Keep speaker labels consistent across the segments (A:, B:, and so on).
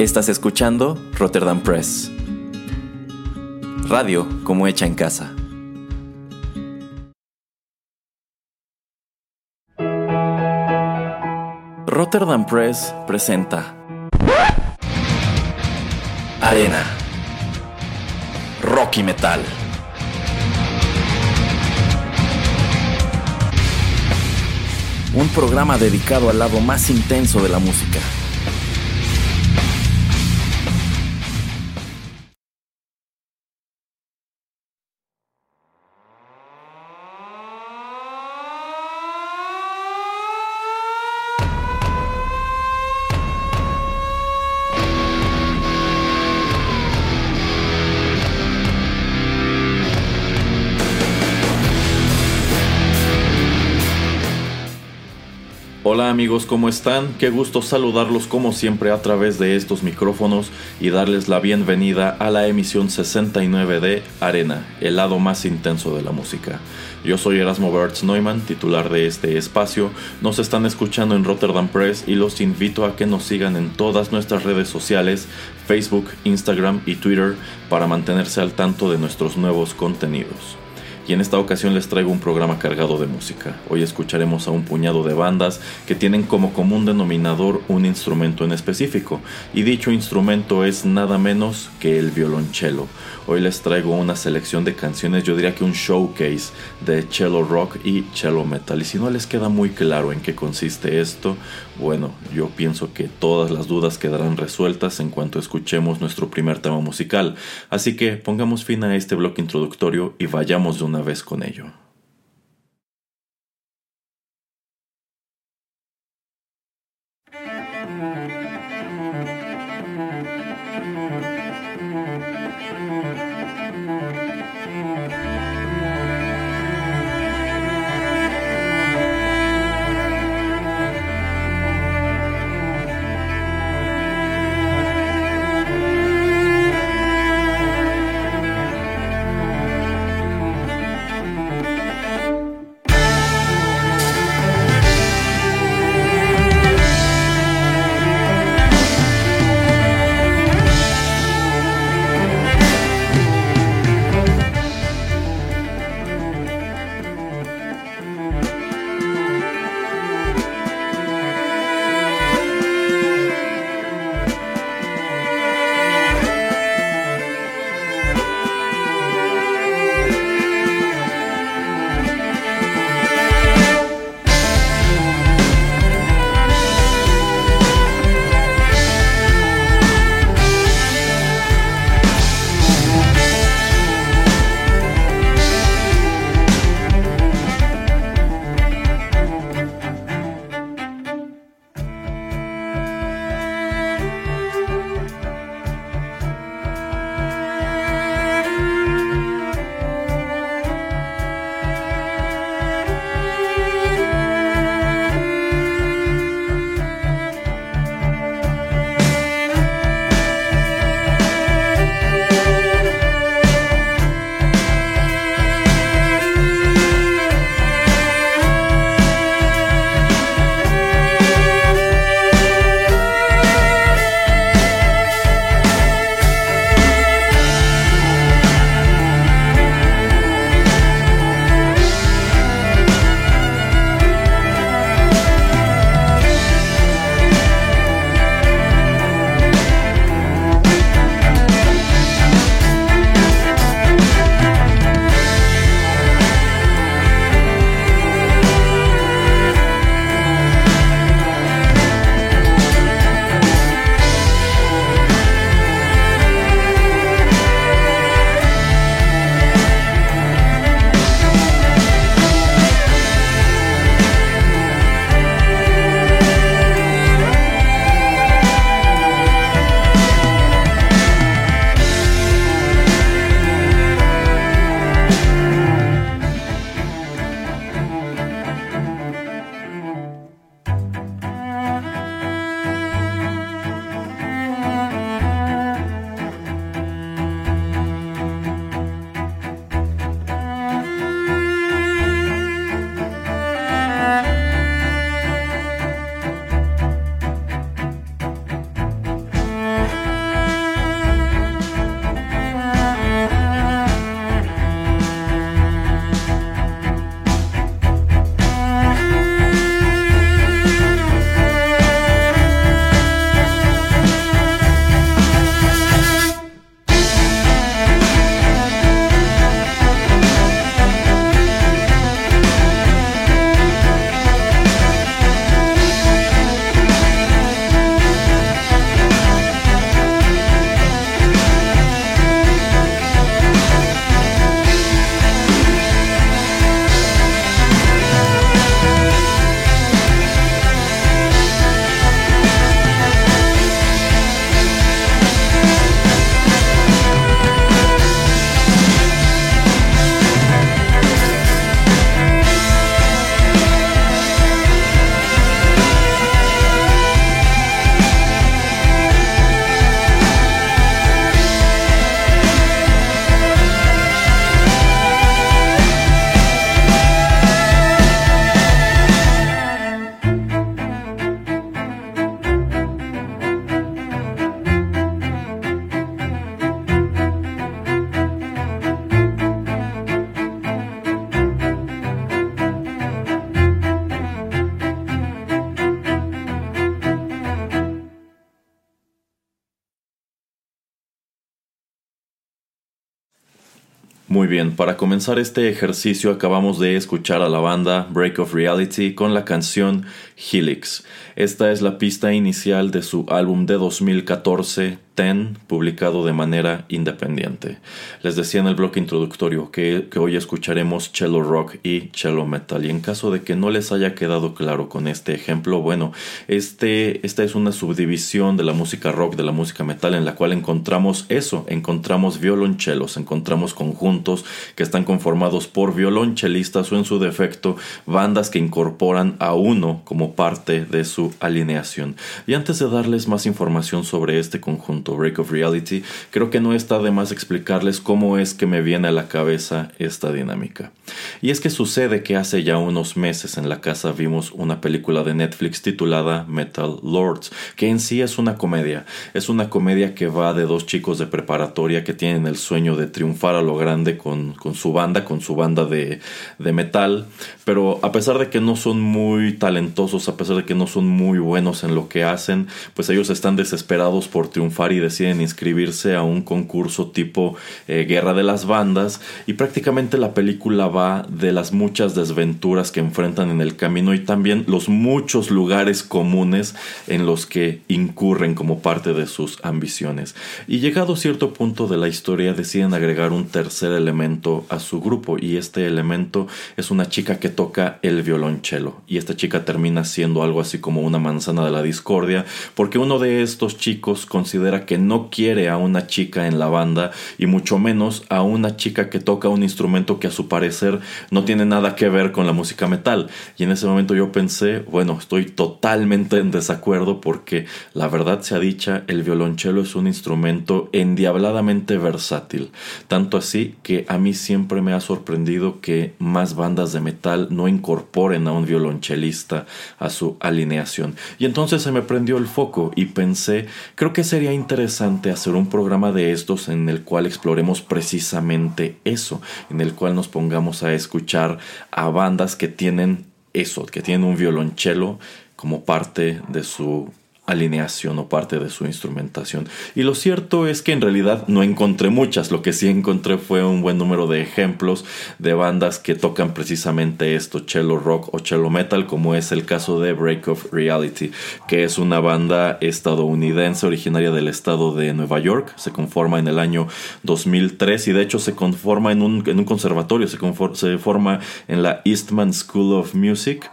A: Estás escuchando Rotterdam Press. Radio como hecha en casa. Rotterdam Press presenta Arena Rocky Metal. Un programa dedicado al lado más intenso de la música. Amigos, ¿cómo están? Qué gusto saludarlos como siempre a través de estos micrófonos y darles la bienvenida a la emisión 69 de Arena, el lado más intenso de la música. Yo soy Erasmo Bertz Neumann, titular de este espacio. Nos están escuchando en Rotterdam Press y los invito a que nos sigan en todas nuestras redes sociales, Facebook, Instagram y Twitter, para mantenerse al tanto de nuestros nuevos contenidos y en esta ocasión les traigo un programa cargado de música. Hoy escucharemos a un puñado de bandas que tienen como común denominador un instrumento en específico, y dicho instrumento es nada menos que el violonchelo. Hoy les traigo una selección de canciones, yo diría que un showcase de cello rock y cello metal. Y si no les queda muy claro en qué consiste esto, bueno, yo pienso que todas las dudas quedarán resueltas en cuanto escuchemos nuestro primer tema musical. Así que pongamos fin a este bloque introductorio y vayamos de una vez con ello. Muy bien, para comenzar este ejercicio acabamos de escuchar a la banda Break of Reality con la canción Helix. Esta es la pista inicial de su álbum de 2014 publicado de manera independiente. Les decía en el bloque introductorio que, hoy escucharemos cello rock y cello metal. Y en caso de que no les haya quedado claro con este ejemplo, bueno, este, esta es una subdivisión de la música rock, de la música metal, en la cual encontramos eso, encontramos violonchelos, encontramos conjuntos que están conformados por violonchelistas o en su defecto bandas que incorporan a uno como parte de su alineación. Y antes de darles más información sobre este conjunto, Break of Reality, creo que no está de más explicarles cómo es que me viene a la cabeza esta dinámica. Y es que sucede que hace ya unos meses en la casa vimos una película de Netflix titulada Metal Lords, que en sí es una comedia. Es una comedia que va de dos chicos de preparatoria que tienen el sueño de triunfar a lo grande con, su banda, con su banda de, de metal, pero a pesar de que no son muy talentosos, a pesar de que no son muy buenos en lo que hacen, pues ellos están desesperados por triunfar y deciden inscribirse a un concurso tipo eh, Guerra de las Bandas y prácticamente la película va de las muchas desventuras que enfrentan en el camino y también los muchos lugares comunes en los que incurren como parte de sus ambiciones. Y llegado a cierto punto de la historia deciden agregar un tercer elemento a su grupo y este elemento es una chica que toca el violonchelo y esta chica termina siendo algo así como una manzana de la discordia porque uno de estos chicos considera que no quiere a una chica en la banda y mucho menos a una chica que toca un instrumento que a su parecer no tiene nada que ver con la música metal. Y en ese momento yo pensé, bueno, estoy totalmente en desacuerdo porque la verdad sea dicha, el violonchelo es un instrumento endiabladamente versátil. Tanto así que a mí siempre me ha sorprendido que más bandas de metal no incorporen a un violonchelista a su alineación. Y entonces se me prendió el foco y pensé, creo que sería interesante interesante hacer un programa de estos en el cual exploremos precisamente eso, en el cual nos pongamos a escuchar a bandas que tienen eso, que tienen un violonchelo como parte de su alineación o parte de su instrumentación. Y lo cierto es que en realidad no encontré muchas, lo que sí encontré fue un buen número de ejemplos de bandas que tocan precisamente esto, cello rock o cello metal, como es el caso de Break of Reality, que es una banda estadounidense originaria del estado de Nueva York, se conforma en el año 2003 y de hecho se conforma en un, en un conservatorio, se, se forma en la Eastman School of Music.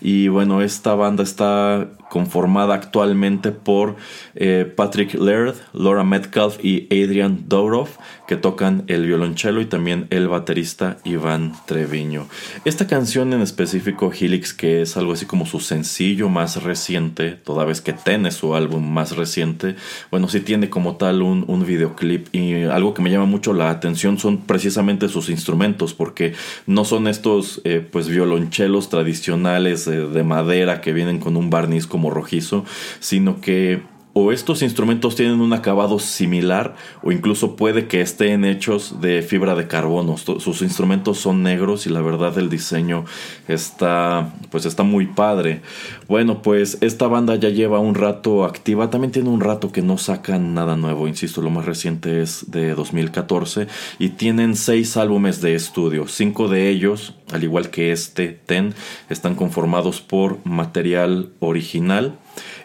A: Y bueno, esta banda está conformada actualmente por eh, Patrick Laird, Laura Metcalf y Adrian Dourov, que tocan el violonchelo y también el baterista Iván Treviño. Esta canción en específico, Helix, que es algo así como su sencillo más reciente, toda vez que tiene su álbum más reciente, bueno, sí tiene como tal un, un videoclip y algo que me llama mucho la atención son precisamente sus instrumentos, porque no son estos eh, pues violonchelos tradicionales de madera que vienen con un barniz como rojizo, sino que estos instrumentos tienen un acabado similar o incluso puede que estén hechos de fibra de carbono. Sus instrumentos son negros y la verdad el diseño está pues está muy padre. Bueno, pues esta banda ya lleva un rato activa, también tiene un rato que no sacan nada nuevo, insisto, lo más reciente es de 2014 y tienen seis álbumes de estudio, cinco de ellos, al igual que este Ten, están conformados por material original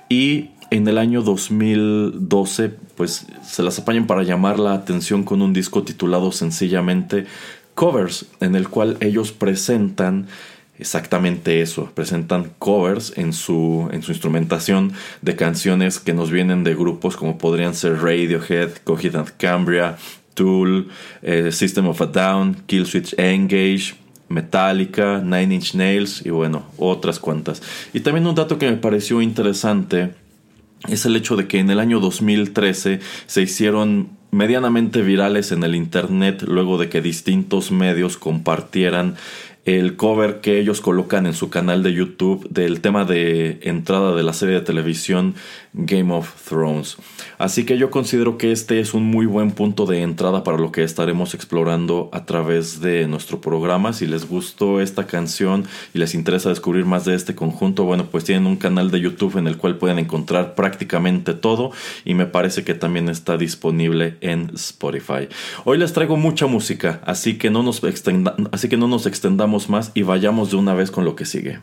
A: y en el año 2012 pues se las apañan para llamar la atención con un disco titulado sencillamente Covers, en el cual ellos presentan exactamente eso, presentan covers en su, en su instrumentación de canciones que nos vienen de grupos como podrían ser Radiohead, Coheed and Cambria, Tool, eh, System of a Down, Killswitch Engage, Metallica, Nine Inch Nails y bueno, otras cuantas. Y también un dato que me pareció interesante es el hecho de que en el año 2013 se hicieron medianamente virales en el Internet luego de que distintos medios compartieran el cover que ellos colocan en su canal de YouTube del tema de entrada de la serie de televisión Game of Thrones. Así que yo considero que este es un muy buen punto de entrada para lo que estaremos explorando a través de nuestro programa. Si les gustó esta canción y les interesa descubrir más de este conjunto, bueno, pues tienen un canal de YouTube en el cual pueden encontrar prácticamente todo y me parece que también está disponible en Spotify. Hoy les traigo mucha música, así que no nos, así que no nos extendamos más y vayamos de una vez con lo que sigue.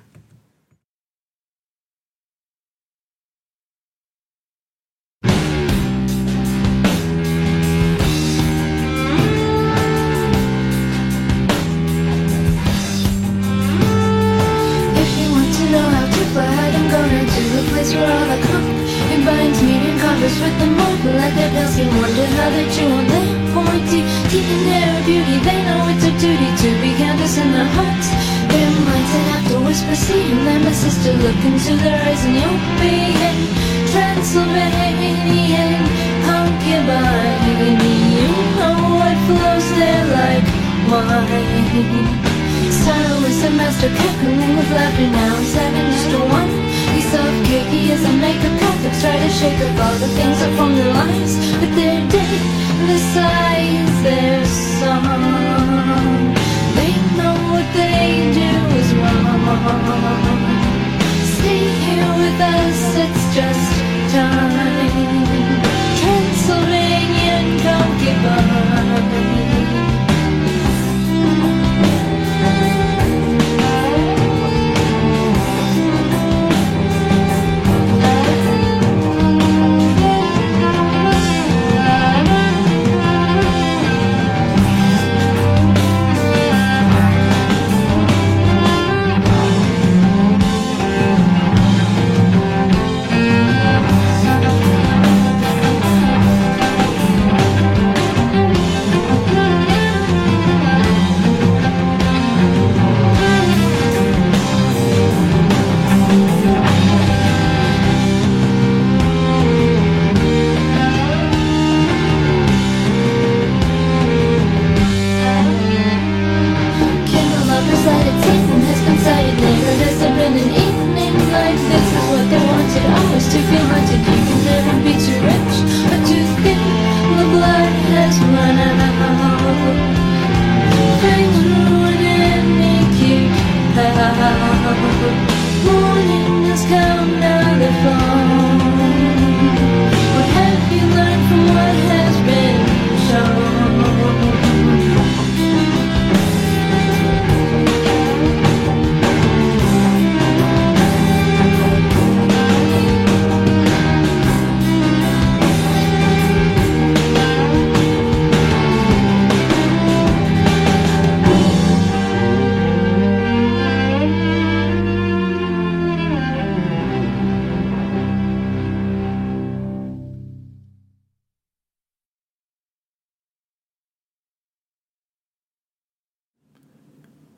B: shake of all the things that form the lines But they're dead. Besides their song They know what they do is wrong. Stay here with us, it's just time. Transylvanian, don't give up.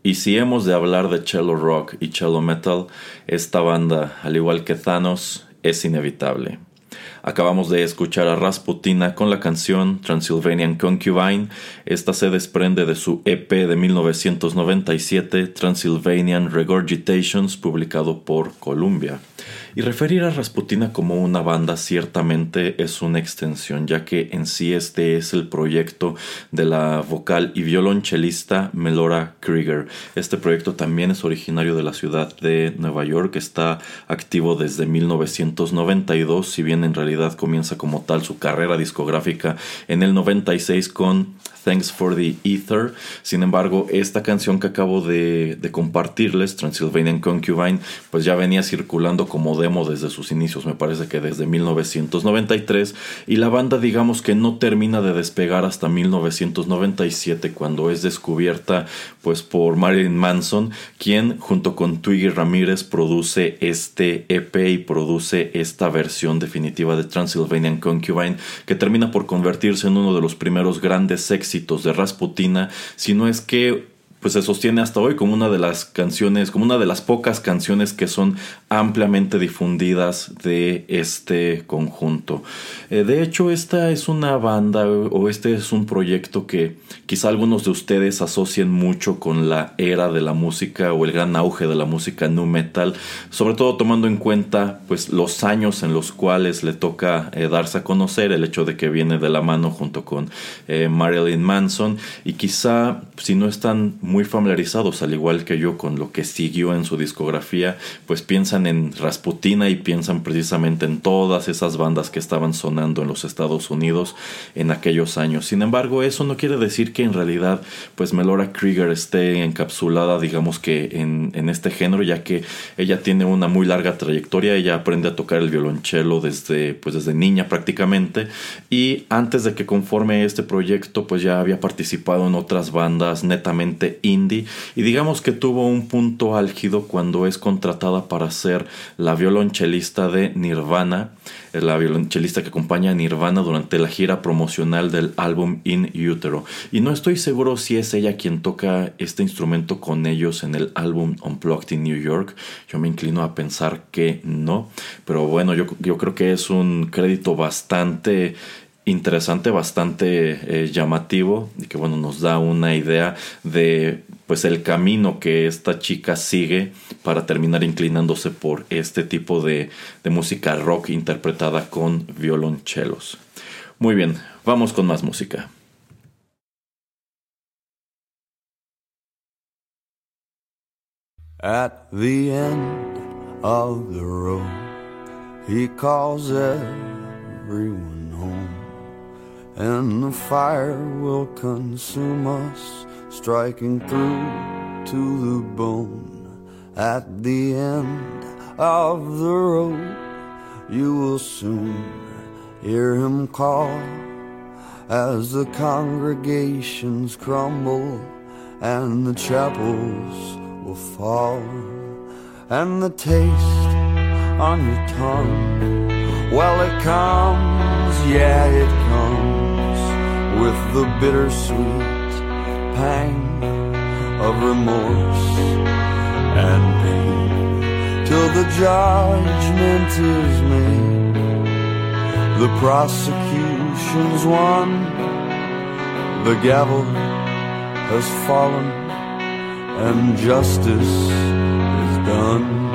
A: Y si hemos de hablar de cello rock y cello metal, esta banda, al igual que Thanos, es inevitable. Acabamos de escuchar a Rasputina con la canción Transylvanian Concubine. Esta se desprende de su EP de 1997, Transylvanian Regurgitations, publicado por Columbia. Y referir a Rasputina como una banda ciertamente es una extensión, ya que en sí este es el proyecto de la vocal y violonchelista Melora Krieger. Este proyecto también es originario de la ciudad de Nueva York, está activo desde 1992, si bien en realidad comienza como tal su carrera discográfica en el 96 con Thanks for the Ether. Sin embargo, esta canción que acabo de, compartirles, Transylvanian Concubine, pues ya venía circulando como demo desde sus inicios, me parece que desde 1993, y la banda digamos que no termina de despegar hasta 1997 cuando es descubierta pues por Marilyn Manson, quien junto con Twiggy Ramírez produce este EP y produce esta versión definitiva de Transylvanian Concubine que termina por convertirse en uno de los primeros grandes éxitos de Rasputina, sino es que pues se sostiene hasta hoy como una de las canciones, como una de las pocas canciones que son ampliamente difundidas de este conjunto. Eh, de hecho, esta es una banda o este es un proyecto que quizá algunos de ustedes asocien mucho con la era de la música o el gran auge de la música nu metal, sobre todo tomando en cuenta pues los años en los cuales le toca eh, darse a conocer el hecho de que viene de la mano junto con eh, Marilyn Manson y quizá si no están familiarizados, al igual que yo, con lo que siguió en su discografía, pues piensan en Rasputina y piensan precisamente en todas esas bandas que estaban sonando en los Estados Unidos en aquellos años. Sin embargo, eso no quiere decir que en realidad, pues Melora Krieger esté encapsulada, digamos que en, en este género, ya que ella tiene una muy larga trayectoria, ella aprende a tocar el violonchelo desde, pues desde niña prácticamente, y antes de que conforme este proyecto, pues ya había participado en otras bandas netamente indie y digamos que tuvo un punto álgido cuando es contratada para ser la violonchelista de Nirvana, eh, la violonchelista que acompaña a Nirvana durante la gira promocional del álbum In Utero. Y no estoy seguro si es ella quien toca este instrumento con ellos en el álbum Unplugged in New York. Yo me inclino a pensar que no, pero bueno, yo, yo creo que es un crédito bastante interesante, bastante eh, llamativo y que bueno nos da una idea de pues el camino que esta chica sigue para terminar inclinándose por este tipo de, de música rock interpretada con violonchelos. Muy bien, vamos con más música.
C: At the end of the road, he calls everyone home. And the fire will consume us, striking through to the bone. At the end of the road, you will soon hear him call as the congregations crumble and the chapels will fall, and the taste on your tongue. Well, it comes, yeah, it comes with the bittersweet pang of remorse and pain till the judgment is made. The prosecution's won, the gavel has fallen, and justice is done.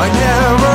C: I never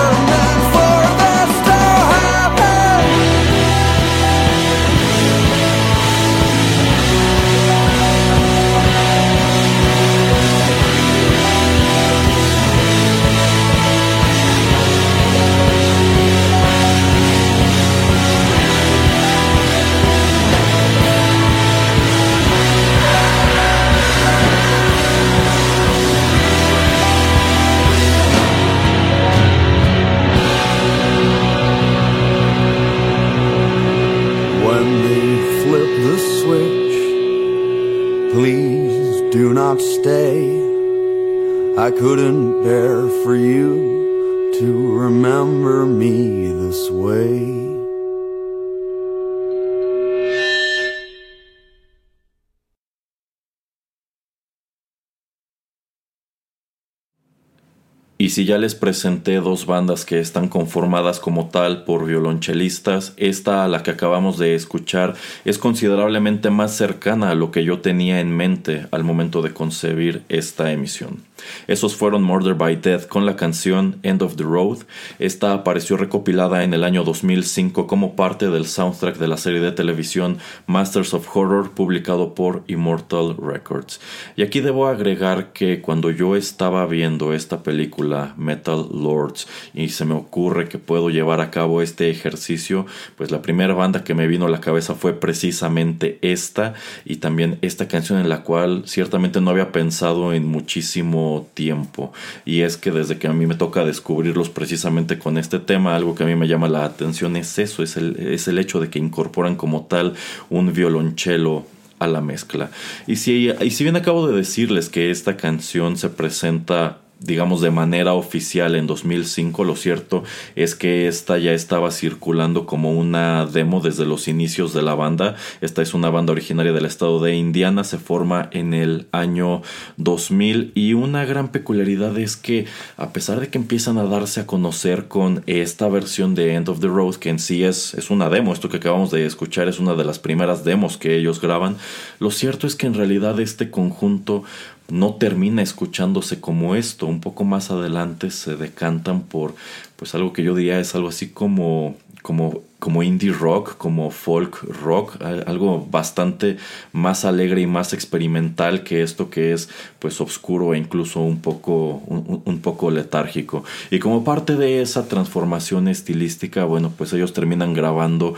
A: si ya les presenté dos bandas que están conformadas como tal por violonchelistas, esta a la que acabamos de escuchar es considerablemente más cercana a lo que yo tenía en mente al momento de concebir esta emisión. Esos fueron Murder by Death con la canción End of the Road. Esta apareció recopilada en el año 2005 como parte del soundtrack de la serie de televisión Masters of Horror publicado por Immortal Records. Y aquí debo agregar que cuando yo estaba viendo esta película Metal Lords y se me ocurre que puedo llevar a cabo este ejercicio, pues la primera banda que me vino a la cabeza fue precisamente esta y también esta canción en la cual ciertamente no había pensado en muchísimo tiempo y es que desde que a mí me toca descubrirlos precisamente con este tema, algo que a mí me llama la atención es eso, es el, es el hecho de que incorporan como tal un violonchelo a la mezcla. Y si, y si bien acabo de decirles que esta canción se presenta digamos, de manera oficial en 2005. Lo cierto es que esta ya estaba circulando como una demo desde los inicios de la banda. Esta es una banda originaria del estado de Indiana, se forma en el año 2000 y una gran peculiaridad es que a pesar de que empiezan a darse a conocer con esta versión de End of the Road, que en sí es, es una demo, esto que acabamos de escuchar es una de las primeras demos que ellos graban, lo cierto es que en realidad este conjunto no termina escuchándose como esto. Un poco más adelante se decantan por pues algo que yo diría es algo así como como como indie rock, como folk rock, algo bastante más alegre y más experimental que esto que es pues oscuro e incluso un poco, un, poco letárgico. Y como parte de esa transformación estilística, bueno, pues ellos terminan grabando,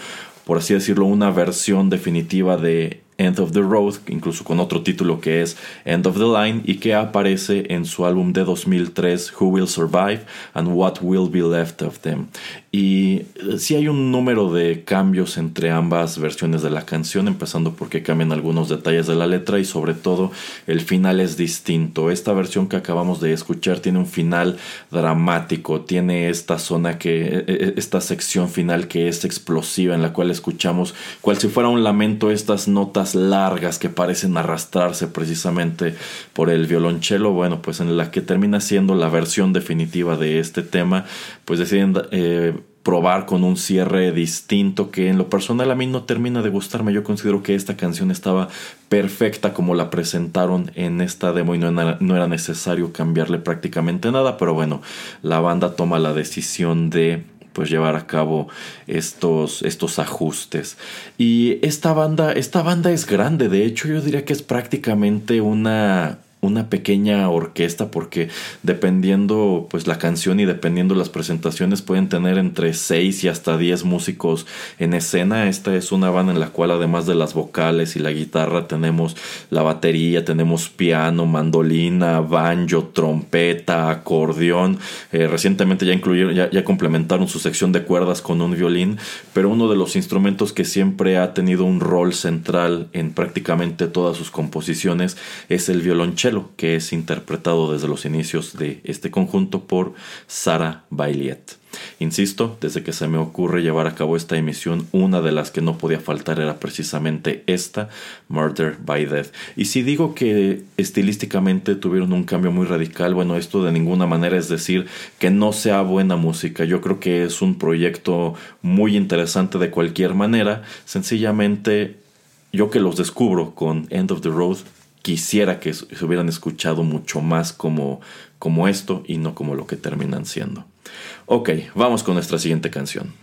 A: por así decirlo, una versión definitiva de End of the Road, incluso con otro título que es End of the Line y que aparece en su álbum de 2003 Who Will Survive and What Will Be Left of Them. Y eh, sí hay un número de cambios entre ambas versiones de la canción, empezando porque cambian algunos detalles de la letra y sobre todo el final es distinto. Esta versión que acabamos de escuchar tiene un final dramático, tiene esta zona que, e, e, esta sección final que es explosiva en la cual escuchamos cual si fuera un lamento estas notas largas que parecen arrastrarse precisamente por el violonchelo, bueno, pues en la que termina siendo la versión definitiva de este tema, pues deciden... Eh, probar con un cierre distinto que en lo personal a mí no termina de gustarme. Yo considero que esta canción estaba perfecta como la presentaron en esta demo y no era, no era necesario cambiarle prácticamente nada, pero bueno, la banda toma la decisión de pues llevar a cabo estos, estos ajustes. Y esta banda, esta banda es grande, de hecho yo diría que es prácticamente una, una pequeña orquesta porque dependiendo pues la canción y dependiendo las presentaciones pueden tener entre 6 y hasta 10 músicos en escena. Esta es una banda en la cual además de las vocales y la guitarra tenemos la batería, tenemos piano, mandolina, banjo, trompeta, acordeón. Eh, recientemente ya incluyeron, ya, ya complementaron su sección de cuerdas con un violín, pero uno de los instrumentos que siempre ha tenido un rol central en prácticamente todas sus composiciones es el violonchelo que es interpretado desde los inicios de este conjunto por Sarah Bailiet. Insisto, desde que se me ocurre llevar a cabo esta emisión, una de las que no podía faltar era precisamente esta, Murder by Death. Y si digo que estilísticamente tuvieron un cambio muy radical, bueno, esto de ninguna manera es decir que no sea buena música. Yo creo que es un proyecto muy interesante de cualquier manera. Sencillamente, yo que los descubro con End of the Road, quisiera que se hubieran escuchado mucho más como, como esto y no como lo que terminan siendo. Ok, vamos con nuestra siguiente canción.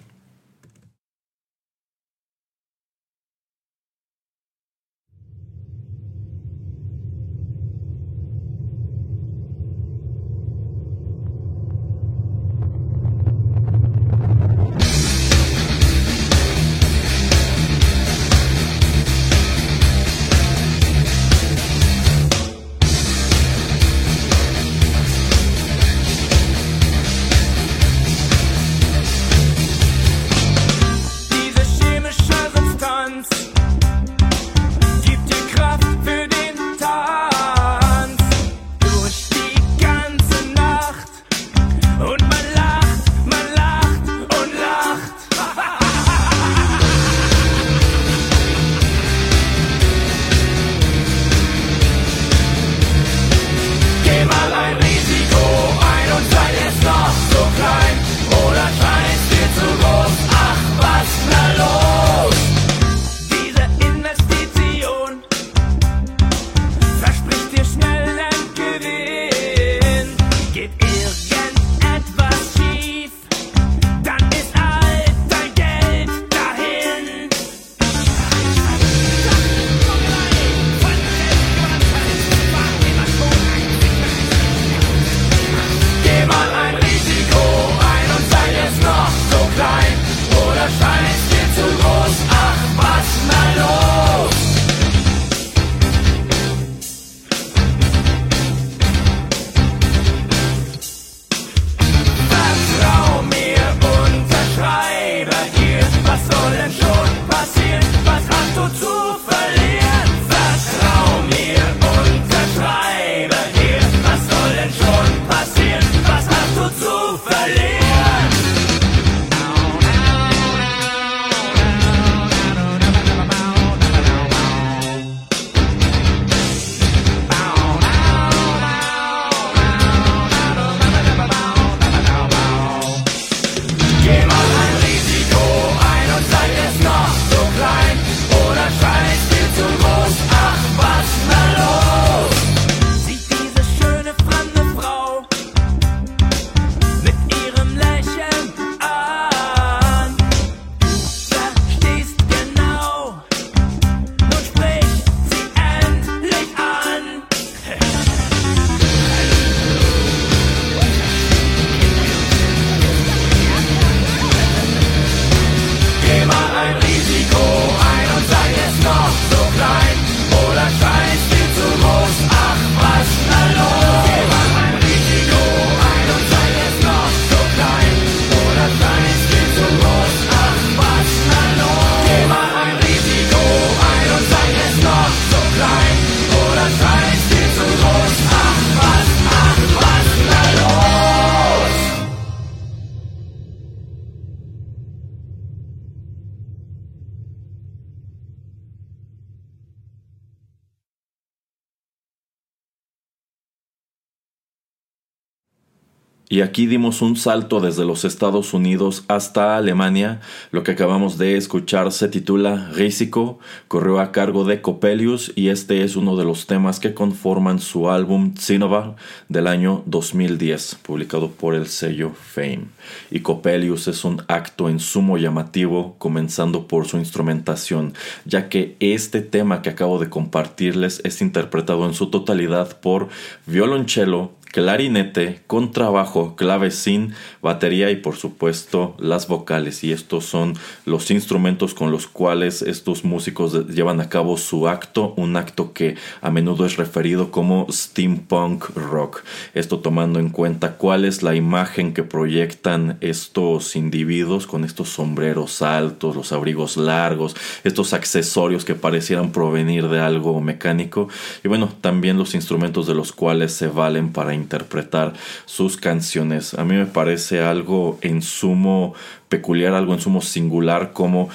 A: Y aquí dimos un salto desde los Estados Unidos hasta Alemania. Lo que acabamos de escuchar se titula Risiko, corrió a cargo de Coppelius y este es uno de los temas que conforman su álbum Zinnober del año 2010, publicado por el sello Fame. Y Coppelius es un acto en sumo llamativo, comenzando por su instrumentación, ya que este tema que acabo de compartirles es interpretado en su totalidad por violonchelo, clarinete, contrabajo, clavecín, batería y por supuesto las vocales. Y estos son los instrumentos con los cuales estos músicos llevan a cabo su acto, un acto que a menudo es referido como steampunk rock. Esto tomando en cuenta cuál es la imagen que proyectan estos individuos con estos sombreros altos, los abrigos largos, estos accesorios que parecieran provenir de algo mecánico. Y bueno, también los instrumentos de los cuales se valen para interpretar sus canciones. A mí me parece algo en sumo peculiar, algo en sumo singular como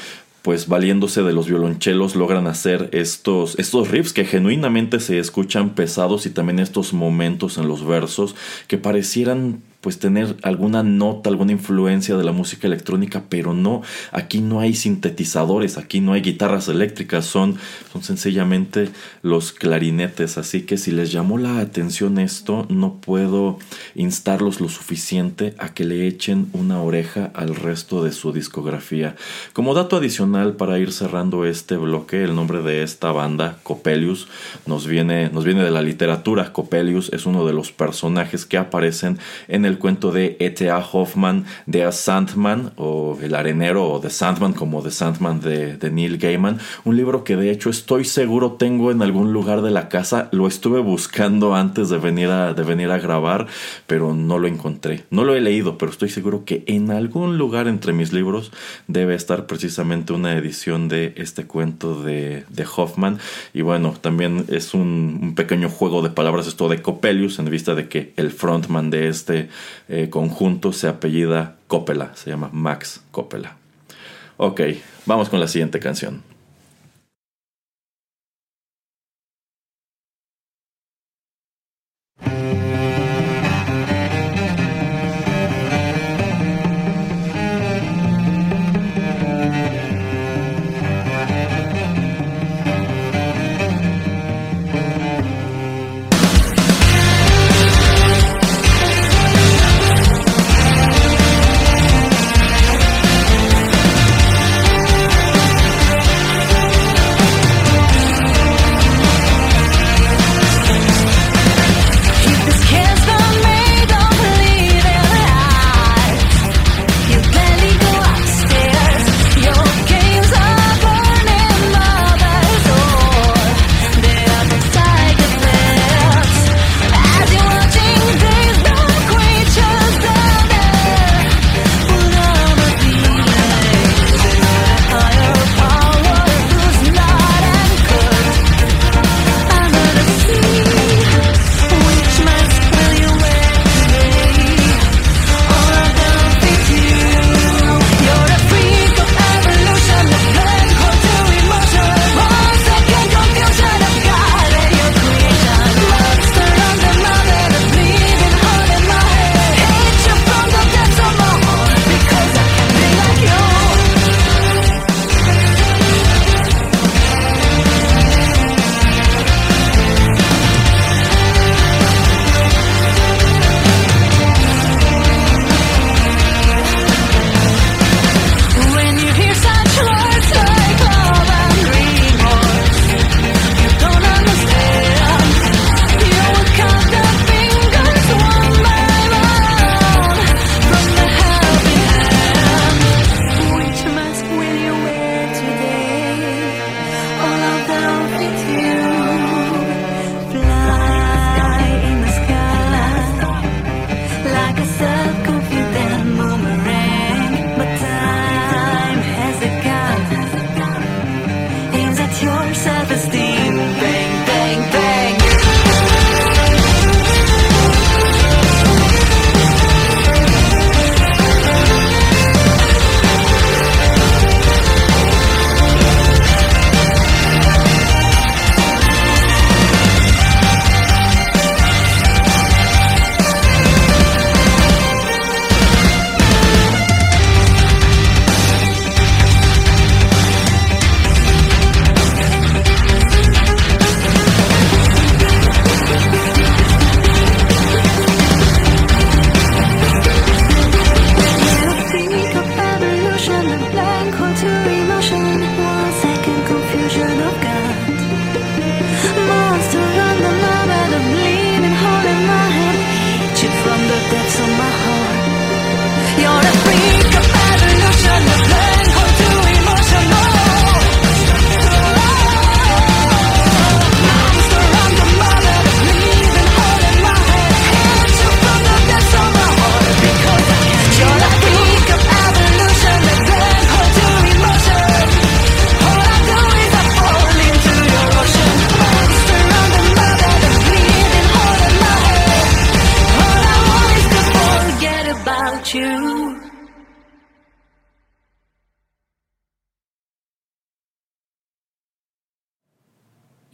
A: pues valiéndose de los violonchelos logran hacer estos, estos riffs que genuinamente se escuchan pesados y también estos momentos en los versos que parecieran pues tener alguna nota, alguna influencia de la música electrónica, pero no, aquí no hay sintetizadores, aquí no hay guitarras eléctricas, son, son sencillamente los clarinetes, así que si les llamó la atención esto, no puedo instarlos lo suficiente a que le echen una oreja al resto de su discografía. Como dato adicional para ir cerrando este bloque, el nombre de esta banda, Coppelius, nos viene, nos viene de la literatura. Coppelius es uno de los personajes que aparecen en el cuento de E.T.A. Hoffman de A Sandman o El Arenero o The Sandman como The Sandman de, Neil Gaiman. Un libro que de hecho estoy seguro tengo en algún lugar de la casa. Lo estuve buscando antes de venir a, de venir a grabar, pero no lo encontré. No lo he leído, pero estoy seguro que en algún lugar entre mis libros debe estar precisamente una edición de este cuento de, de Hoffman. Y bueno, también es un, un pequeño juego de palabras esto de Coppelius en vista de que el frontman de este eh, conjunto se apellida Coppola, se llama Max Coppola. Ok, vamos con la siguiente canción.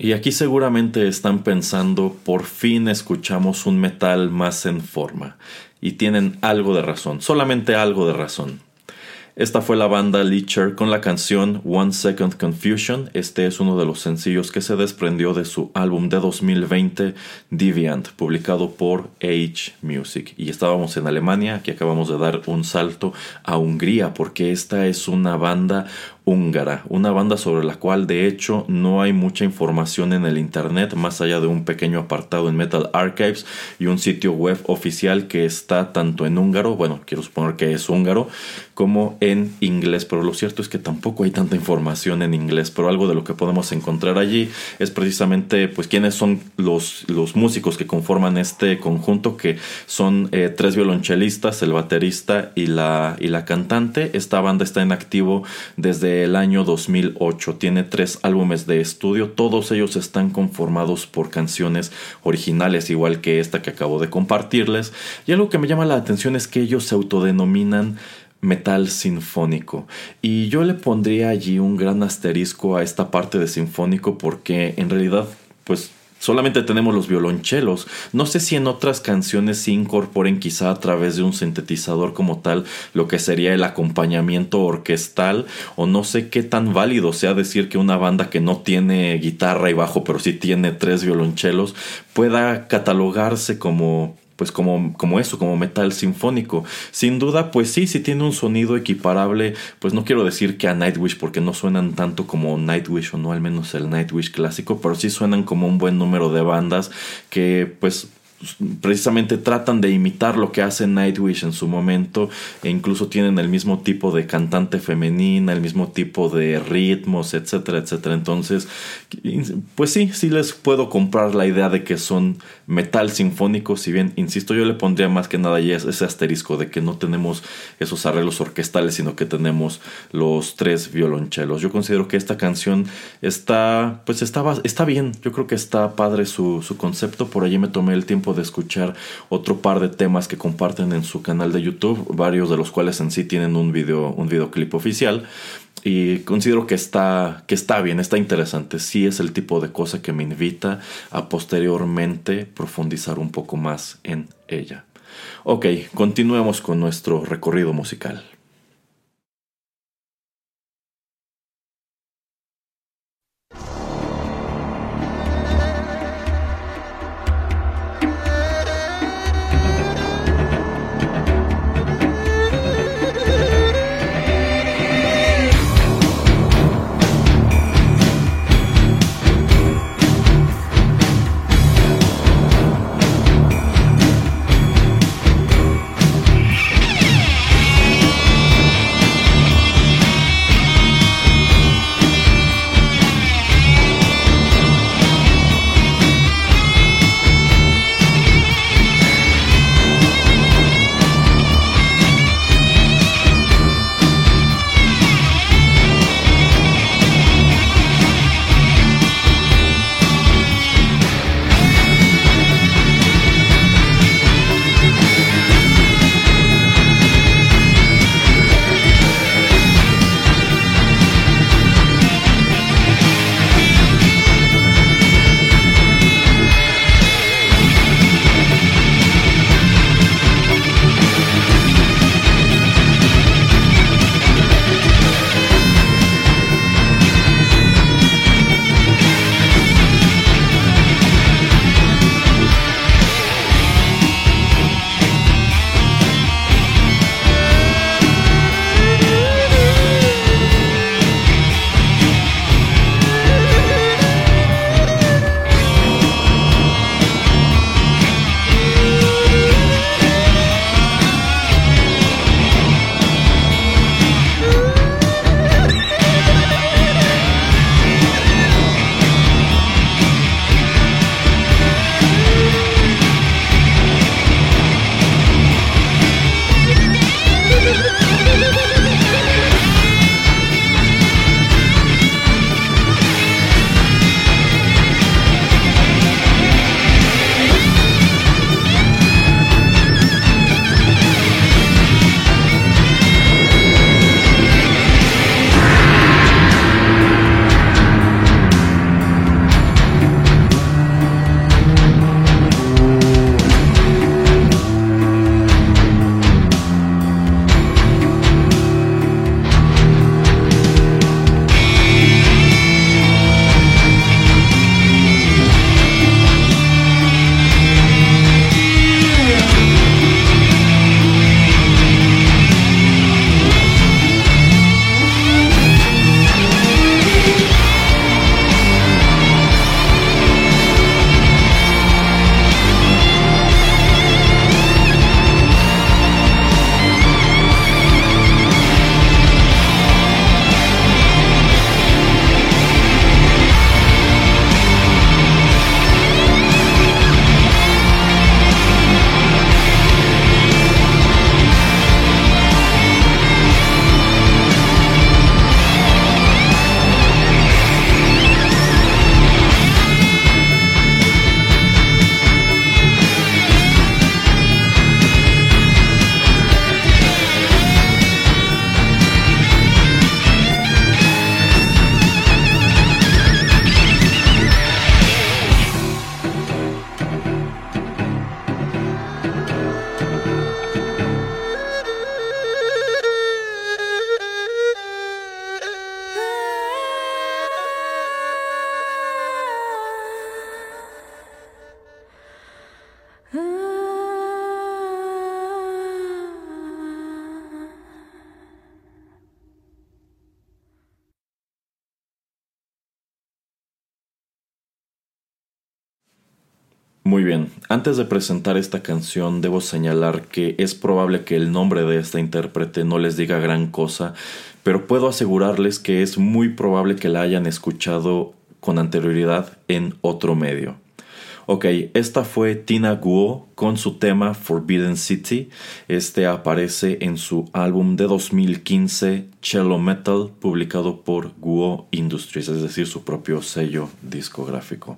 A: Y aquí seguramente están pensando, por fin escuchamos un metal más en forma. Y tienen algo de razón, solamente algo de razón. Esta fue la banda Leecher con la canción One Second Confusion. Este es uno de los sencillos que se desprendió de su álbum de 2020 Deviant, publicado por Age Music. Y estábamos en Alemania, aquí acabamos de dar un salto a Hungría, porque esta es una banda húngara, una banda sobre la cual de hecho no hay mucha información en el internet más allá de un pequeño apartado en Metal Archives y un sitio web oficial que está tanto en húngaro, bueno, quiero suponer que es húngaro, como en inglés, pero lo cierto es que tampoco hay tanta información en inglés, pero algo de lo que podemos encontrar allí es precisamente pues quiénes son los, los músicos que conforman este conjunto, que son eh, tres violonchelistas, el baterista y la, y la cantante. Esta banda está en activo desde el año 2008, tiene tres álbumes de estudio, todos ellos están conformados por canciones originales, igual que esta que acabo de compartirles, y algo que me llama la atención es que ellos se autodenominan metal sinfónico. Y yo le pondría allí un gran asterisco a esta parte de sinfónico porque en realidad, pues solamente tenemos los violonchelos. No sé si en otras canciones se incorporen quizá a través de un sintetizador como tal lo que sería el acompañamiento orquestal o no sé qué tan válido sea decir que una banda que no tiene guitarra y bajo pero sí tiene tres violonchelos pueda catalogarse como pues como, como eso, como metal sinfónico. Sin duda, pues sí, sí tiene un sonido equiparable, pues no quiero decir que a Nightwish porque no suenan tanto como Nightwish o no al menos el Nightwish clásico, pero sí suenan como un buen número de bandas que pues precisamente tratan de imitar lo que hace Nightwish en su momento e incluso tienen el mismo tipo de cantante femenina, el mismo tipo de ritmos, etcétera, etcétera. Entonces, pues sí, sí les puedo comprar la idea de que son metal sinfónico, si bien, insisto, yo le pondría más que nada ya ese asterisco de que no tenemos esos arreglos orquestales, sino que tenemos los tres violonchelos. Yo considero que esta canción está, pues estaba, está bien, yo creo que está padre su, su concepto, por allí me tomé el tiempo de escuchar otro par de temas que comparten en su canal de YouTube, varios de los cuales en sí tienen un video, un videoclip oficial. Y considero que está, que está bien, está interesante. Sí es el tipo de cosa que me invita a posteriormente profundizar un poco más en ella. Ok, continuemos con nuestro recorrido musical. Muy bien, antes de presentar esta canción debo señalar que es probable que el nombre de esta intérprete no les diga gran cosa, pero puedo asegurarles que es muy probable que la hayan escuchado con anterioridad en otro medio. Ok, esta fue Tina Guo con su tema Forbidden City. Este aparece en su álbum de 2015 Cello Metal, publicado por Guo Industries, es decir, su propio sello discográfico.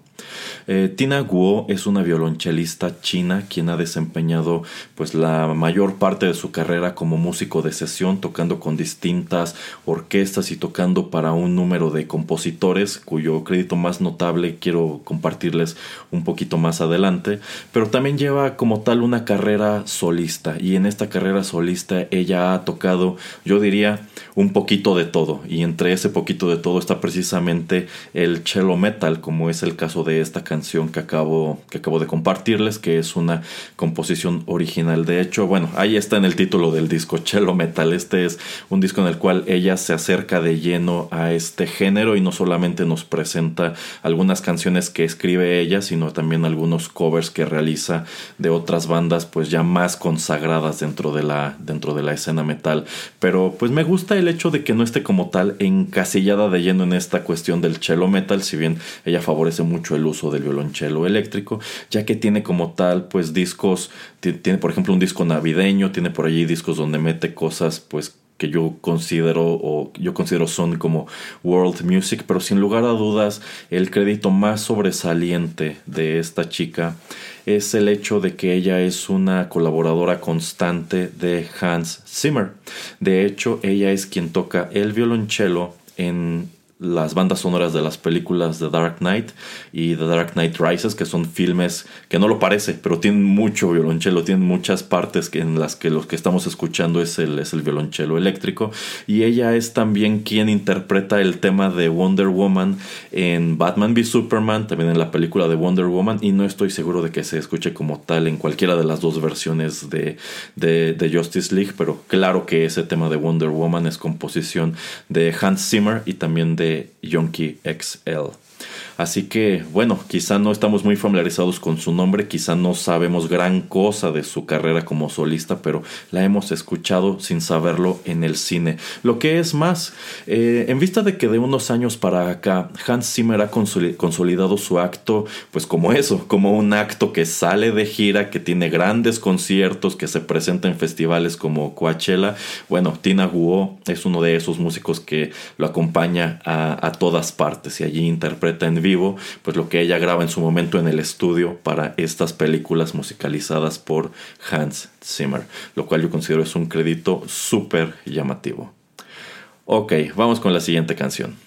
A: Eh, Tina Guo es una violonchelista china quien ha desempeñado pues la mayor parte de su carrera como músico de sesión, tocando con distintas orquestas y tocando para un número de compositores, cuyo crédito más notable quiero compartirles un poquito más adelante, pero también lleva como tal una carrera solista y en esta carrera solista ella ha tocado, yo diría, un poquito de todo. Y entre ese poquito de todo está precisamente el cello metal como es el caso de esta canción que acabo que acabo de compartirles que es una composición original. De hecho bueno ahí está en el título del disco cello metal. Este es un disco en el cual ella se acerca de lleno a este género y no solamente nos presenta algunas canciones que escribe ella sino también algunos covers que realiza de otras bandas pues ya más consagradas dentro de la dentro de la escena metal. Pero pues me gusta el el hecho de que no esté como tal encasillada de lleno en esta cuestión del cello metal, si bien ella favorece mucho el uso del violonchelo eléctrico, ya que tiene como tal pues discos, tiene por ejemplo un disco navideño, tiene por allí discos donde mete cosas pues que yo considero o yo considero son como world music, pero sin lugar a dudas el crédito más sobresaliente de esta chica es el hecho de que ella es una colaboradora constante de Hans Zimmer. De hecho, ella es quien toca el violonchelo en las bandas sonoras de las películas The Dark Knight y The Dark Knight Rises, que son filmes que no lo parece, pero tienen mucho violonchelo, tienen muchas partes en las que lo que estamos escuchando es el, es el violonchelo eléctrico. Y ella es también quien interpreta el tema de Wonder Woman en Batman v Superman, también en la película de Wonder Woman, y no estoy seguro de que se escuche como tal en cualquiera de las dos versiones de, de, de Justice League, pero claro que ese tema de Wonder Woman es composición de Hans Zimmer y también de Yonki XL. Así que, bueno, quizá no estamos muy familiarizados con su nombre, quizá no sabemos gran cosa de su carrera como solista, pero la hemos escuchado sin saberlo en el cine. Lo que es más, eh, en vista de que de unos años para acá Hans Zimmer ha consolidado su acto, pues como eso, como un acto que sale de gira, que tiene grandes conciertos, que se presenta en festivales como Coachella, bueno, Tina Guo es uno de esos músicos que lo acompaña a, a todas partes y allí interpreta en vivo, pues lo que ella graba en su momento en el estudio para estas películas musicalizadas por Hans Zimmer, lo cual yo considero es un crédito súper llamativo. Ok, vamos con la siguiente canción.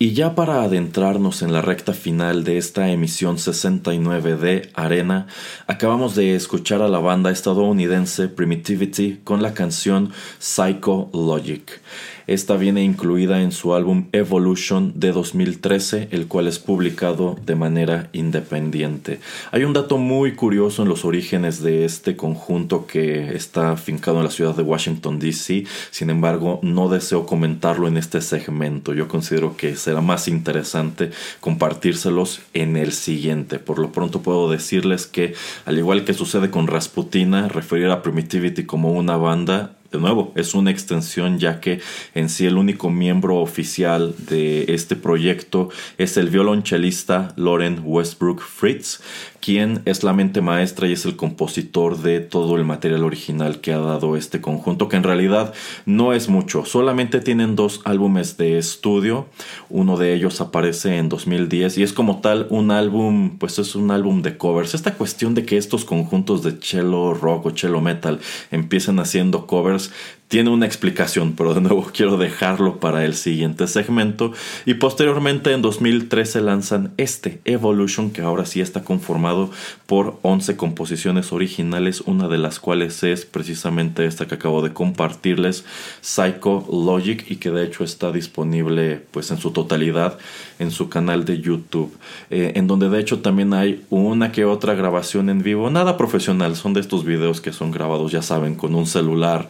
A: Y ya para adentrarnos en la recta final de esta emisión 69 de Arena, acabamos de escuchar a la banda estadounidense Primitivity con la canción Psycho Logic. Esta viene incluida en su álbum Evolution de 2013, el cual es publicado de manera independiente. Hay un dato muy curioso en los orígenes de este conjunto que está afincado en la ciudad de Washington, D.C. Sin embargo, no deseo comentarlo en este segmento. Yo considero que será más interesante compartírselos en el siguiente. Por lo pronto puedo decirles que, al igual que sucede con Rasputina, referir a Primitivity como una banda de nuevo, es una extensión ya que en sí el único miembro oficial de este proyecto es el violonchelista Loren Westbrook Fritz, quien es la mente maestra y es el compositor de todo el material original que ha dado este conjunto, que en realidad no es mucho, solamente tienen dos álbumes de estudio, uno de ellos aparece en 2010 y es como tal un álbum, pues es un álbum de covers. Esta cuestión de que estos conjuntos de cello rock o cello metal empiecen haciendo covers tiene una explicación, pero de nuevo quiero dejarlo para el siguiente segmento. Y posteriormente en 2013 lanzan este Evolution, que ahora sí está conformado por 11 composiciones originales, una de las cuales es precisamente esta que acabo de compartirles, Psycho Logic, y que de hecho está disponible pues en su totalidad en su canal de YouTube, eh, en donde de hecho también hay una que otra grabación en vivo, nada profesional, son de estos videos que son grabados, ya saben, con un celular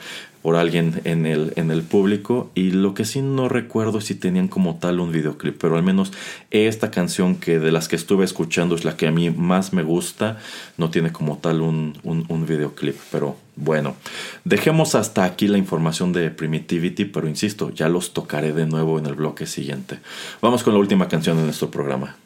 A: por alguien en el, en el público y lo que sí no recuerdo es si tenían como tal un videoclip, pero al menos esta canción que de las que estuve escuchando es la que a mí más me gusta, no tiene como tal un, un videoclip, pero bueno, dejemos hasta aquí la información de Primitivity, pero insisto, ya los tocaré de nuevo en el bloque siguiente. Vamos con la última canción de nuestro programa.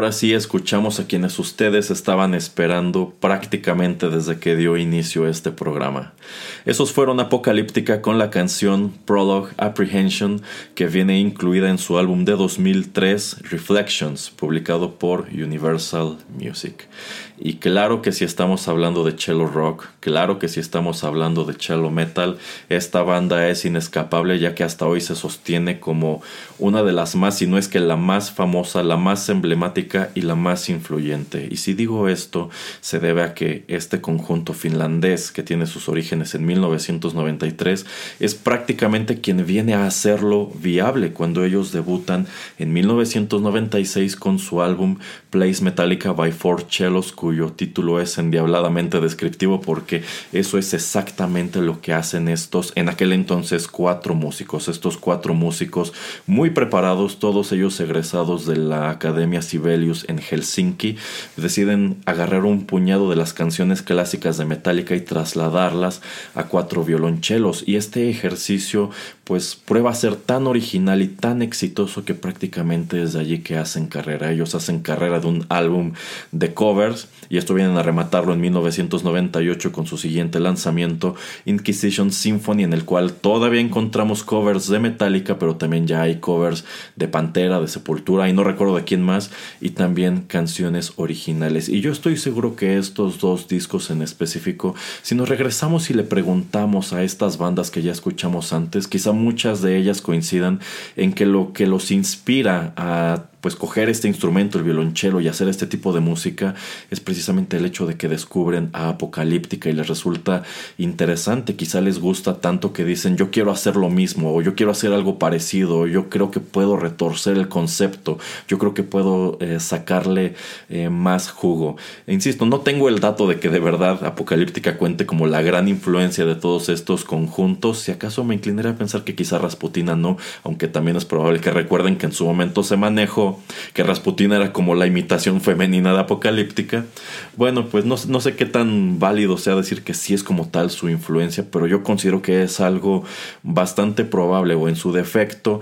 A: Ahora sí escuchamos a quienes ustedes estaban esperando prácticamente desde que dio inicio este programa. Esos fueron Apocalíptica con la canción Prologue Apprehension que viene incluida en su álbum de 2003 Reflections, publicado por Universal Music. Y claro que si estamos hablando de cello rock, claro que si estamos hablando de cello metal, esta banda es inescapable ya que hasta hoy se sostiene como una de las más, si no es que la más famosa, la más emblemática y la más influyente. Y si digo esto, se debe a que este conjunto finlandés que tiene sus orígenes en 1993 es prácticamente quien viene a hacerlo viable cuando ellos debutan en 1996 con su álbum Place Metallica by Four Cellos cuyo título es endiabladamente descriptivo porque eso es exactamente lo que hacen estos en aquel entonces cuatro músicos, estos cuatro músicos muy preparados, todos ellos egresados de la Academia Sibelius en Helsinki, deciden agarrar un puñado de las canciones clásicas de Metallica y trasladarlas a cuatro violonchelos. Y este ejercicio pues prueba a ser tan original y tan exitoso que prácticamente es de allí que hacen carrera. Ellos hacen carrera de un álbum de covers y esto vienen a rematarlo en 1998 con su siguiente lanzamiento Inquisition Symphony en el cual todavía encontramos covers de Metallica pero también ya hay covers de Pantera, de Sepultura y no recuerdo de quién más y también canciones originales y yo estoy seguro que estos dos discos en específico si nos regresamos y le preguntamos a estas bandas que ya escuchamos antes quizá muchas de ellas coincidan en que lo que los inspira a pues coger este instrumento, el violonchelo y hacer este tipo de música es precisamente el hecho de que descubren a Apocalíptica y les resulta interesante, quizá les gusta tanto que dicen yo quiero hacer lo mismo o yo quiero hacer algo parecido, o yo creo que puedo retorcer el concepto, yo creo que puedo eh, sacarle eh, más jugo. E insisto, no tengo el dato de que de verdad Apocalíptica cuente como la gran influencia de todos estos conjuntos, si acaso me inclinaría a pensar que quizá Rasputina no, aunque también es probable que recuerden que en su momento se manejó que Rasputin era como la imitación femenina de Apocalíptica. Bueno, pues no, no sé qué tan válido sea decir que sí es como tal su influencia, pero yo considero que es algo bastante probable o en su defecto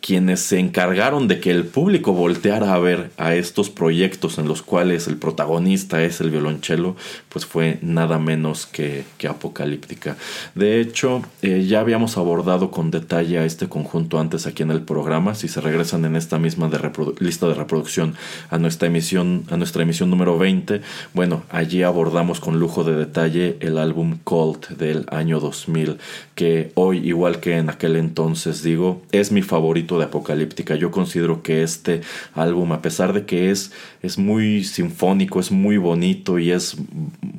A: quienes se encargaron de que el público volteara a ver a estos proyectos en los cuales el protagonista es el violonchelo, pues fue nada menos que, Apocalíptica. De hecho, eh, ya habíamos abordado con detalle a este conjunto antes aquí en el programa. Si se regresan en esta misma lista de reproducción a nuestra emisión, a nuestra emisión número 20, bueno, allí abordamos con lujo de detalle el álbum Colt del año 2000, que hoy, igual que en aquel entonces, digo, es mi favorito de Apocalíptica. Yo considero que este álbum, a pesar de que es, es muy sinfónico, es muy bonito y es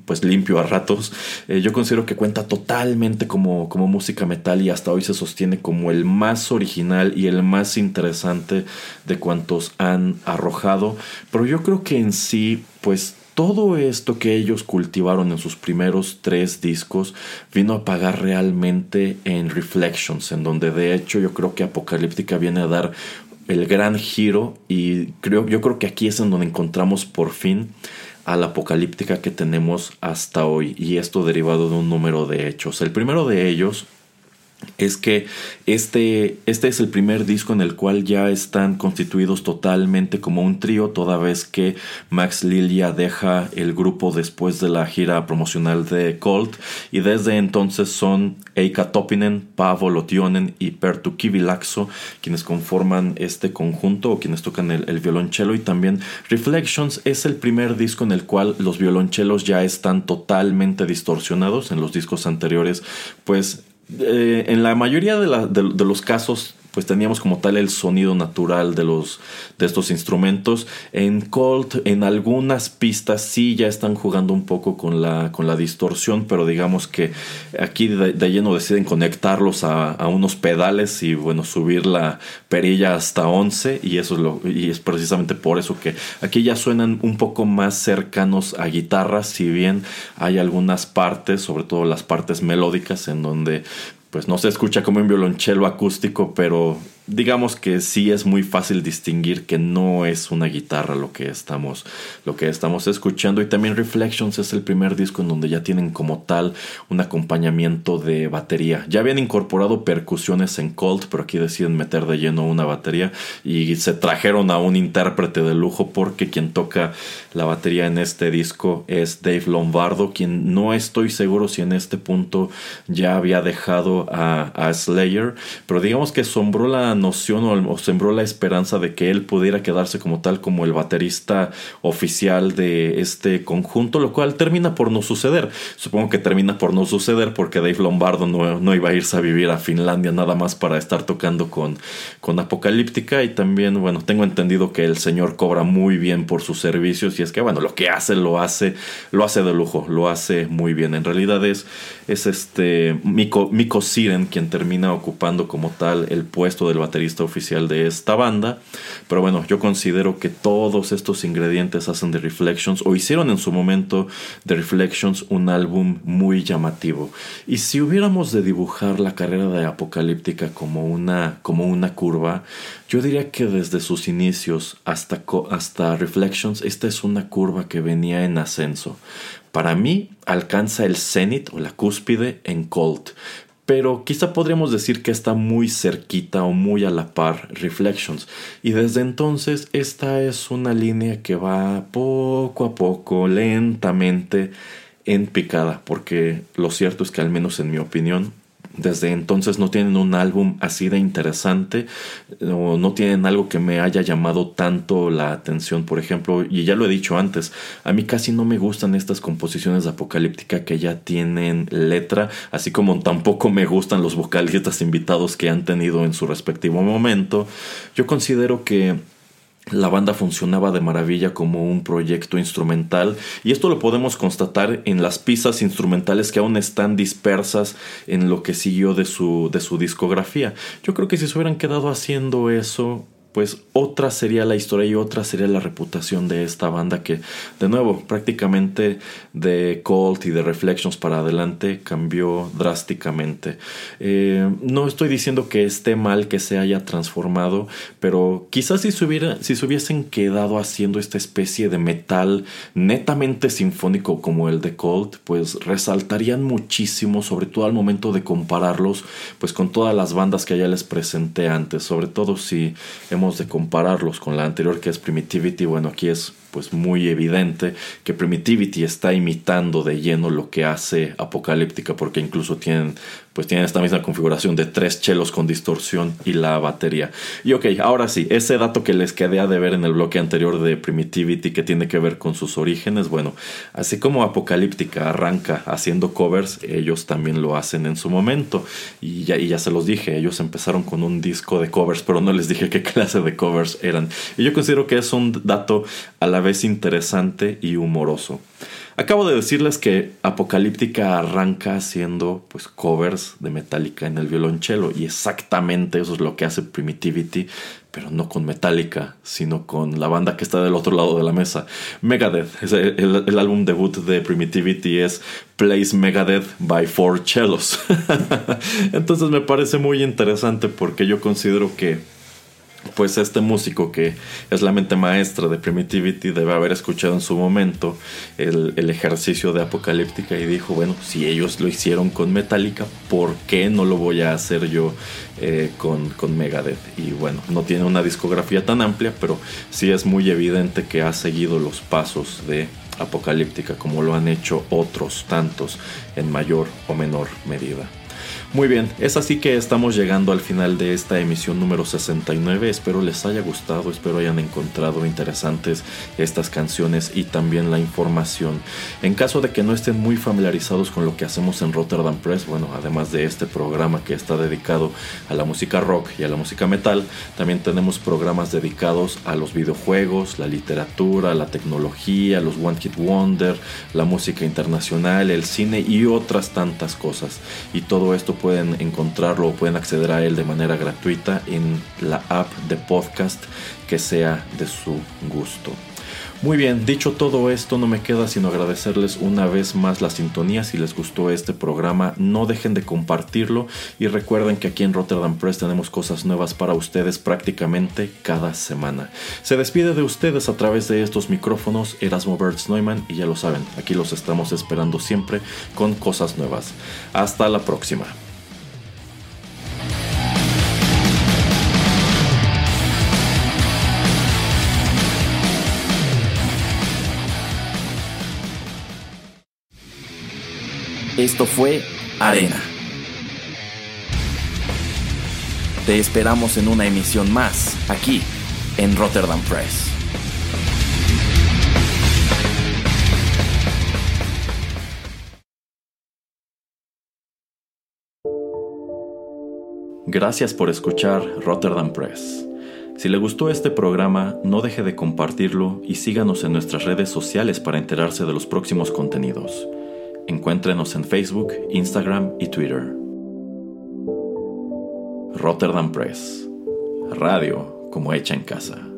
A: pues limpio a ratos, eh, yo considero que cuenta totalmente como, como música metal y hasta hoy se sostiene como el más original y el más interesante de cuantos han arrojado. Pero yo creo que en sí, pues todo esto que ellos cultivaron en sus primeros tres discos vino a pagar realmente en Reflections, en donde de hecho yo creo que Apocalíptica viene a dar el gran giro y creo, yo creo que aquí es en donde encontramos por fin a la apocalíptica que tenemos hasta hoy y esto derivado de un número de hechos. El primero de ellos es que este, este es el primer disco en el cual ya están constituidos totalmente como un trío, toda vez que Max Lilia deja el grupo después de la gira promocional de Colt, y desde entonces son Eika Topinen, Pavo Lotionen y Pertu Kivilaxo quienes conforman este conjunto o quienes tocan el, el violonchelo, y también Reflections es el primer disco en el cual los violonchelos ya están totalmente distorsionados, en los discos anteriores pues eh, en la mayoría de, de, los casos pues teníamos como tal el sonido natural de los de estos instrumentos. En Colt en algunas pistas sí ya están jugando un poco con la con la distorsión pero digamos que aquí de, lleno deciden conectarlos a, a, unos pedales y bueno subir la perilla hasta 11 y eso es lo y es precisamente por eso que aquí ya suenan un poco más cercanos a guitarras si bien hay algunas partes sobre todo las partes melódicas en donde pues no se escucha como un violonchelo acústico, pero digamos que sí es muy fácil distinguir que no es una guitarra lo que estamos, lo que estamos escuchando. Y también Reflections es el primer disco en donde ya tienen como tal un acompañamiento de batería. Ya habían incorporado percusiones en Colt, pero aquí deciden meter de lleno una batería y se trajeron a un intérprete de lujo porque quien toca la batería en este disco es Dave Lombardo, quien no estoy seguro si en este punto ya había dejado a, a Slayer, pero digamos que sombró la noción o, sembró la esperanza de que él pudiera quedarse como tal como el baterista oficial de este conjunto, lo cual termina por no suceder. Supongo que termina por no suceder porque Dave Lombardo no, no iba a irse a vivir a Finlandia nada más para estar tocando con, con Apocalíptica y también, bueno, tengo entendido que el señor cobra muy bien por sus servicios y es que, bueno, lo que hace lo hace, lo hace de lujo, lo hace muy bien. En realidad es, es este Miko, Miko Siren quien termina ocupando como tal el puesto del baterista oficial de esta banda. Pero bueno, yo considero que todos estos ingredientes hacen de Reflections o hicieron en su momento de Reflections un álbum muy llamativo. Y si hubiéramos de dibujar la carrera de Apocalíptica como una, como una curva, yo diría que desde sus inicios hasta, hasta Reflections, esta es una curva que venía en ascenso. Para mí alcanza el cenit o la cúspide en Colt, pero quizá podríamos decir que está muy cerquita o muy a la par Reflections. Y desde entonces esta es una línea que va poco a poco, lentamente en picada, porque lo cierto es que al menos en mi opinión desde entonces no tienen un álbum así de interesante o no tienen algo que me haya llamado tanto la atención, por ejemplo, y ya lo he dicho antes, a mí casi no me gustan estas composiciones de apocalíptica que ya tienen letra, así como tampoco me gustan los vocalistas invitados que han tenido en su respectivo momento. Yo considero que la banda funcionaba de maravilla como un proyecto instrumental y esto lo podemos constatar en las piezas instrumentales que aún están dispersas en lo que siguió de su, de su discografía. Yo creo que si se hubieran quedado haciendo eso pues otra sería la historia y otra sería la reputación de esta banda que, de nuevo, prácticamente de Colt y de Reflections para adelante cambió drásticamente. Eh, no estoy diciendo que esté mal que se haya transformado, pero quizás si se, si se hubiesen quedado haciendo esta especie de metal netamente sinfónico como el de Colt, pues resaltarían muchísimo, sobre todo al momento de compararlos, pues con todas las bandas que ya les presenté antes, sobre todo si de compararlos con la anterior que es Primitivity, bueno, aquí es pues muy evidente que Primitivity está imitando de lleno lo que hace Apocalíptica porque incluso tienen pues tienen esta misma configuración de tres chelos con distorsión y la batería. Y ok, ahora sí, ese dato que les quedé a de ver en el bloque anterior de Primitivity que tiene que ver con sus orígenes, bueno, así como Apocalíptica arranca haciendo covers, ellos también lo hacen en su momento. Y ya, y ya se los dije, ellos empezaron con un disco de covers, pero no les dije qué clase de covers eran. Y yo considero que es un dato a la vez interesante y humoroso. Acabo de decirles que Apocalíptica arranca haciendo pues covers de Metallica en el violonchelo y exactamente eso es lo que hace Primitivity, pero no con Metallica, sino con la banda que está del otro lado de la mesa. Megadeth, el, el álbum debut de Primitivity es Plays Megadeth by Four Cellos. Entonces me parece muy interesante porque yo considero que pues este músico que es la mente maestra de Primitivity debe haber escuchado en su momento el, ejercicio de Apocalíptica y dijo, bueno, si ellos lo hicieron con Metallica, ¿por qué no lo voy a hacer yo eh, con, con Megadeth? Y bueno, no tiene una discografía tan amplia, pero sí es muy evidente que ha seguido los pasos de Apocalíptica como lo han hecho otros tantos en mayor o menor medida. Muy bien, es así que estamos llegando al final de esta emisión número 69. Espero les haya gustado, espero hayan encontrado interesantes estas canciones y también la información. En caso de que no estén muy familiarizados con lo que hacemos en Rotterdam Press, bueno, además de este programa que está dedicado a la música rock y a la música metal, también tenemos programas dedicados a los videojuegos, la literatura, la tecnología, los One Hit Wonder, la música internacional, el cine y otras tantas cosas. Y todo esto pueden encontrarlo o pueden acceder a él de manera gratuita en la app de podcast que sea de su gusto. Muy bien, dicho todo esto, no me queda sino agradecerles una vez más la sintonía. Si les gustó este programa, no dejen de compartirlo y recuerden que aquí en Rotterdam Press tenemos cosas nuevas para ustedes prácticamente cada semana. Se despide de ustedes a través de estos micrófonos Erasmo Bertz Neumann y ya lo saben, aquí los estamos esperando siempre con cosas nuevas. Hasta la próxima.
D: Esto fue Arena. Te esperamos en una emisión más, aquí, en Rotterdam Press.
A: Gracias por escuchar Rotterdam Press. Si le gustó este programa, no deje de compartirlo y síganos en nuestras redes sociales para enterarse de los próximos contenidos. Encuéntrenos en Facebook, Instagram y Twitter. Rotterdam Press. Radio como hecha en casa.